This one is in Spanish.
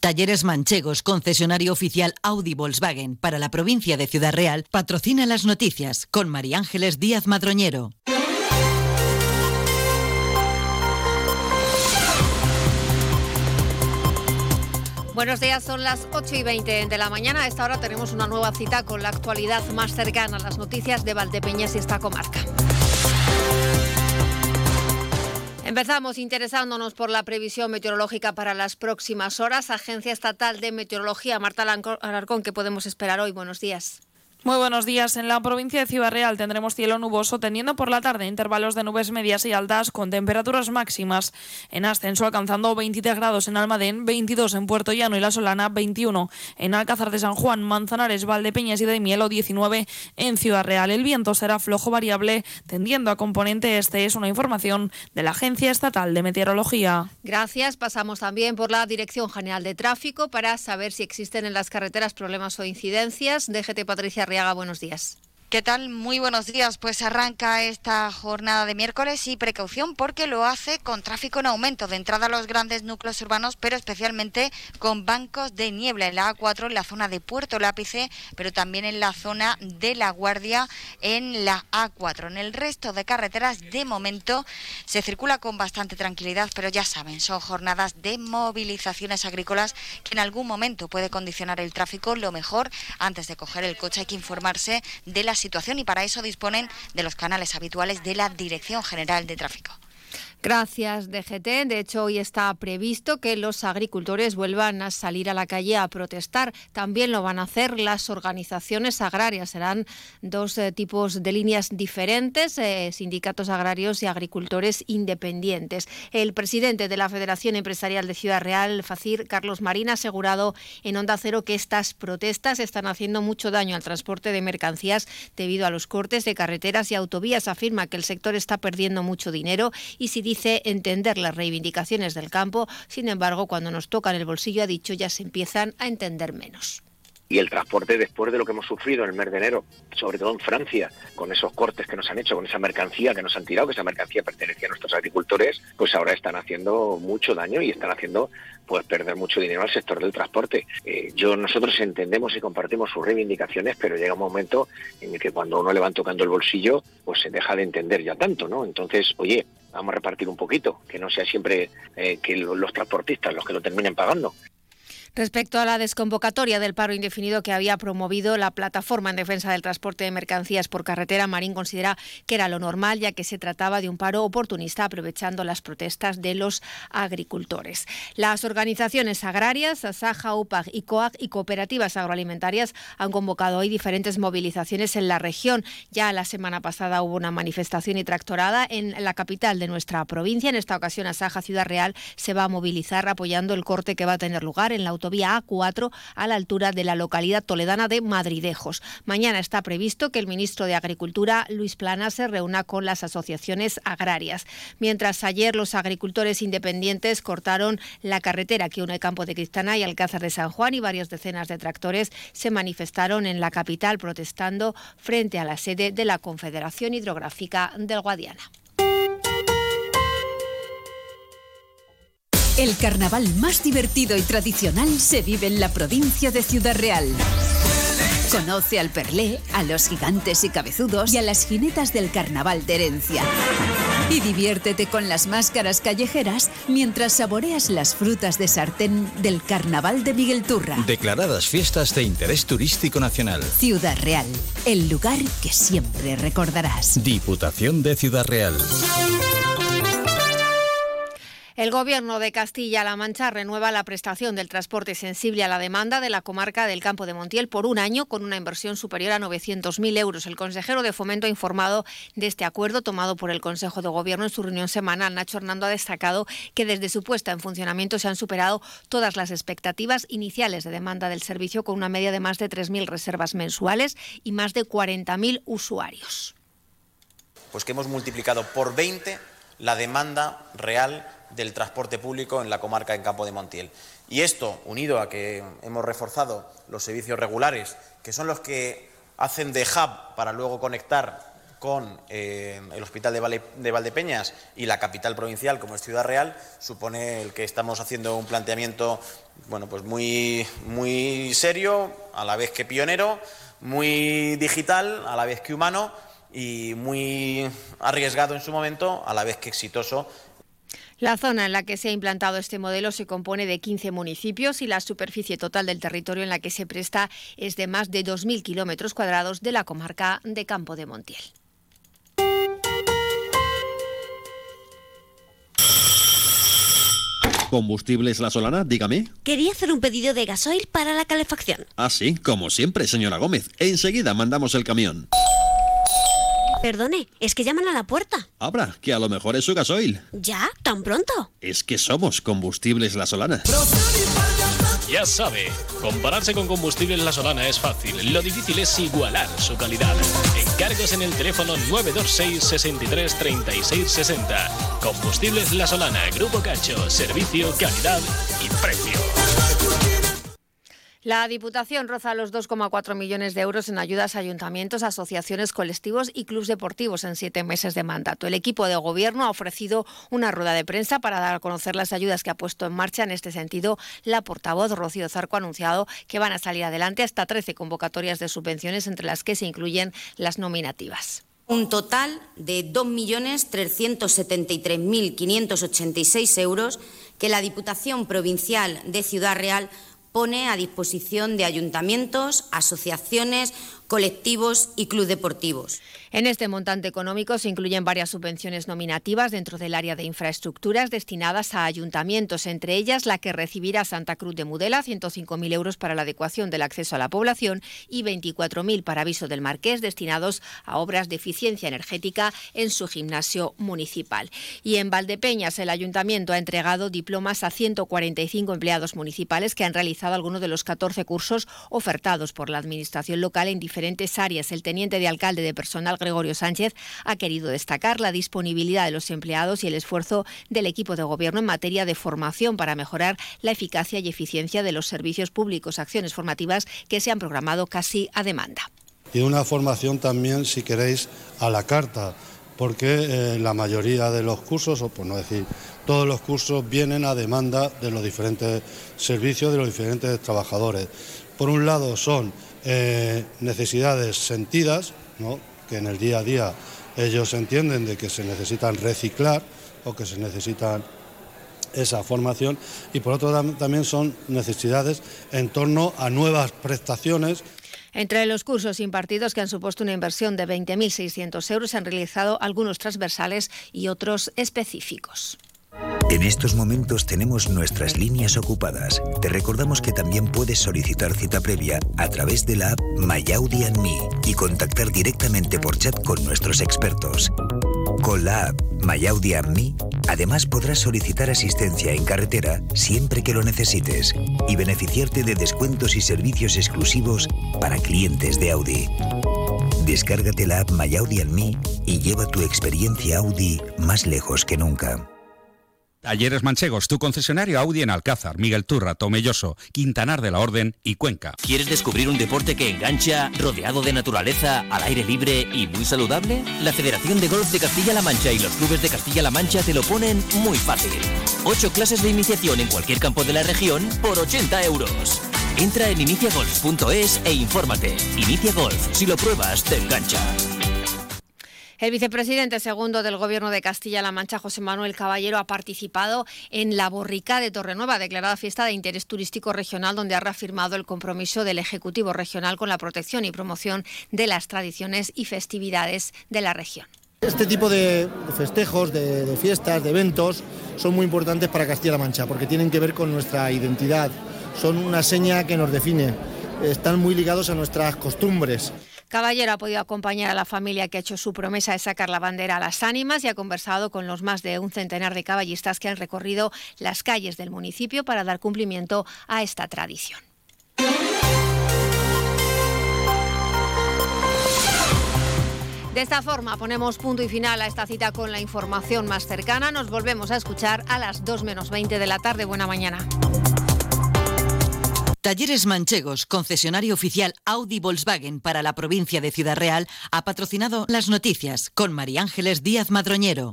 Talleres Manchegos, concesionario oficial Audi Volkswagen para la provincia de Ciudad Real, patrocina las noticias con María Ángeles Díaz Madroñero. Buenos días, son las 8 y 20 de la mañana. A esta hora tenemos una nueva cita con la actualidad más cercana a las noticias de Valdepeñas y esta comarca. Empezamos interesándonos por la previsión meteorológica para las próximas horas. Agencia Estatal de Meteorología, Marta Alarcón, ¿qué podemos esperar hoy? Buenos días. Muy buenos días. En la provincia de Ciudad Real tendremos cielo nuboso, teniendo por la tarde intervalos de nubes medias y altas con temperaturas máximas en ascenso, alcanzando 23 grados en Almadén, 22 en Puerto Llano y La Solana, 21 en Alcázar de San Juan, Manzanares, Valdepeñas y de Mielo, 19 en Ciudad Real. El viento será flojo variable, tendiendo a componente este. Es una información de la Agencia Estatal de Meteorología. Gracias. Pasamos también por la Dirección General de Tráfico para saber si existen en las carreteras problemas o incidencias. DGT Patricia buenos días. ¿Qué tal? Muy buenos días. Pues arranca esta jornada de miércoles y precaución porque lo hace con tráfico en aumento de entrada a los grandes núcleos urbanos, pero especialmente con bancos de niebla en la A4, en la zona de Puerto Lápice, pero también en la zona de La Guardia en la A4. En el resto de carreteras, de momento, se circula con bastante tranquilidad, pero ya saben, son jornadas de movilizaciones agrícolas que en algún momento puede condicionar el tráfico. Lo mejor, antes de coger el coche, hay que informarse de las situación y para eso disponen de los canales habituales de la Dirección General de Tráfico. Gracias, DGT. De hecho, hoy está previsto que los agricultores vuelvan a salir a la calle a protestar. También lo van a hacer las organizaciones agrarias. Serán dos eh, tipos de líneas diferentes, eh, sindicatos agrarios y agricultores independientes. El presidente de la Federación Empresarial de Ciudad Real, FACIR, Carlos Marín, ha asegurado en Onda Cero que estas protestas están haciendo mucho daño al transporte de mercancías debido a los cortes de carreteras y autovías. Afirma que el sector está perdiendo mucho dinero y si dice entender las reivindicaciones del campo, sin embargo, cuando nos tocan el bolsillo, ha dicho, ya se empiezan a entender menos y el transporte después de lo que hemos sufrido en el mes de enero, sobre todo en Francia, con esos cortes que nos han hecho, con esa mercancía que nos han tirado, que esa mercancía pertenecía a nuestros agricultores, pues ahora están haciendo mucho daño y están haciendo pues perder mucho dinero al sector del transporte. Eh, yo nosotros entendemos y compartimos sus reivindicaciones, pero llega un momento en el que cuando uno le van tocando el bolsillo, pues se deja de entender ya tanto, ¿no? Entonces, oye, vamos a repartir un poquito, que no sea siempre eh, que los transportistas los que lo terminen pagando. Respecto a la desconvocatoria del paro indefinido que había promovido la plataforma en defensa del transporte de mercancías por carretera, Marín considera que era lo normal ya que se trataba de un paro oportunista aprovechando las protestas de los agricultores. Las organizaciones agrarias, Asaja, UPAG y COAG y cooperativas agroalimentarias han convocado hoy diferentes movilizaciones en la región. Ya la semana pasada hubo una manifestación y tractorada en la capital de nuestra provincia. En esta ocasión, Asaja Ciudad Real se va a movilizar apoyando el corte que va a tener lugar en la autovía A4 a la altura de la localidad toledana de Madridejos. Mañana está previsto que el ministro de Agricultura, Luis Plana, se reúna con las asociaciones agrarias. Mientras ayer los agricultores independientes cortaron la carretera que une Campo de Cristana y Alcázar de San Juan y varias decenas de tractores se manifestaron en la capital protestando frente a la sede de la Confederación Hidrográfica del Guadiana. El carnaval más divertido y tradicional se vive en la provincia de Ciudad Real. Conoce al Perlé, a los gigantes y cabezudos y a las jinetas del carnaval de herencia. Y diviértete con las máscaras callejeras mientras saboreas las frutas de sartén del carnaval de Miguel Turra. Declaradas fiestas de interés turístico nacional. Ciudad Real, el lugar que siempre recordarás. Diputación de Ciudad Real. El Gobierno de Castilla-La Mancha renueva la prestación del transporte sensible a la demanda de la comarca del Campo de Montiel por un año con una inversión superior a 900.000 euros. El consejero de Fomento ha informado de este acuerdo tomado por el Consejo de Gobierno en su reunión semanal. Nacho Hernando ha destacado que desde su puesta en funcionamiento se han superado todas las expectativas iniciales de demanda del servicio con una media de más de 3.000 reservas mensuales y más de 40.000 usuarios. Pues que hemos multiplicado por 20 la demanda real del transporte público en la comarca en Campo de Montiel. Y esto, unido a que hemos reforzado los servicios regulares, que son los que hacen de hub para luego conectar con eh, el Hospital de, Valdepeñas y la capital provincial, como es Ciudad Real, supone el que estamos haciendo un planteamiento bueno, pues muy, muy serio, a la vez que pionero, muy digital, a la vez que humano y muy arriesgado en su momento, a la vez que exitoso la zona en la que se ha implantado este modelo se compone de 15 municipios y la superficie total del territorio en la que se presta es de más de 2.000 kilómetros cuadrados de la comarca de Campo de Montiel. ¿Combustibles La Solana? Dígame. Quería hacer un pedido de gasoil para la calefacción. Ah, sí, como siempre, señora Gómez. Enseguida mandamos el camión. Perdone, es que llaman a la puerta. Abra, que a lo mejor es su gasoil. ¿Ya? ¿Tan pronto? Es que somos Combustibles La Solana. Ya sabe, compararse con Combustibles La Solana es fácil. Lo difícil es igualar su calidad. Encargos en el teléfono 926 63 36 60. Combustibles La Solana, Grupo Cacho, servicio, calidad y precio. La Diputación roza los 2,4 millones de euros en ayudas a ayuntamientos, asociaciones, colectivos y clubes deportivos en siete meses de mandato. El equipo de gobierno ha ofrecido una rueda de prensa para dar a conocer las ayudas que ha puesto en marcha. En este sentido, la portavoz Rocío Zarco ha anunciado que van a salir adelante hasta 13 convocatorias de subvenciones, entre las que se incluyen las nominativas un total de 2.373.586 euros que la Diputación Provincial de Ciudad Real pone a disposición de ayuntamientos, asociaciones, colectivos y clubes deportivos. En este montante económico se incluyen varias subvenciones nominativas dentro del área de infraestructuras destinadas a ayuntamientos, entre ellas la que recibirá Santa Cruz de Mudela, 105.000 euros para la adecuación del acceso a la población y 24.000 para Aviso del Marqués, destinados a obras de eficiencia energética en su gimnasio municipal. Y en Valdepeñas, el ayuntamiento ha entregado diplomas a 145 empleados municipales que han realizado algunos de los 14 cursos ofertados por la Administración local en diferentes diferentes áreas. El teniente de alcalde de personal, Gregorio Sánchez, ha querido destacar la disponibilidad de los empleados y el esfuerzo del equipo de gobierno en materia de formación para mejorar la eficacia y eficiencia de los servicios públicos, acciones formativas que se han programado casi a demanda. Y una formación también, si queréis, a la carta, porque eh, la mayoría de los cursos, o por no decir todos los cursos, vienen a demanda de los diferentes servicios, de los diferentes trabajadores. Por un lado son eh, necesidades sentidas, que en el día a día ellos entienden de que se necesitan reciclar o que se necesitan esa formación y por otro lado también son necesidades en torno a nuevas prestaciones. Entre los cursos impartidos que han supuesto una inversión de 20.600 euros se han realizado algunos transversales y otros específicos. En estos momentos tenemos nuestras líneas ocupadas. Te recordamos que también puedes solicitar cita previa a través de la app MyAudi Me y contactar directamente por chat con nuestros expertos. Con la app MyAudi Me, además podrás solicitar asistencia en carretera siempre que lo necesites y beneficiarte de descuentos y servicios exclusivos para clientes de Audi. Descárgate la app MyAudi Me y lleva tu experiencia Audi más lejos que nunca. Talleres Manchegos, tu concesionario Audi en Alcázar, Miguel Turra, Tomelloso, Quintanar de la Orden y Cuenca. ¿Quieres descubrir un deporte que engancha, rodeado de naturaleza, al aire libre y muy saludable? La Federación de Golf de Castilla-La Mancha y los clubes de Castilla-La Mancha te lo ponen muy fácil. Ocho clases de iniciación en cualquier campo de la región por 80 euros. Entra en iniciagolf.es e infórmate. Inicia Golf, si lo pruebas, te engancha. El vicepresidente segundo del Gobierno de Castilla-La Mancha, José Manuel Caballero, ha participado en la Borrica de Torrenueva, declarada fiesta de interés turístico regional, donde ha reafirmado el compromiso del Ejecutivo regional con la protección y promoción de las tradiciones y festividades de la región. Este tipo de festejos, de, fiestas, de eventos son muy importantes para Castilla-La Mancha porque tienen que ver con nuestra identidad, son una seña que nos define, están muy ligados a nuestras costumbres. Caballero ha podido acompañar a la familia que ha hecho su promesa de sacar la bandera a las ánimas y ha conversado con los más de un centenar de caballistas que han recorrido las calles del municipio para dar cumplimiento a esta tradición. De esta forma ponemos punto y final a esta cita con la información más cercana. Nos volvemos a escuchar a las 2 menos 20 de la tarde. Buena mañana. Talleres Manchegos, concesionario oficial Audi Volkswagen para la provincia de Ciudad Real, ha patrocinado las noticias con María Ángeles Díaz Madroñero.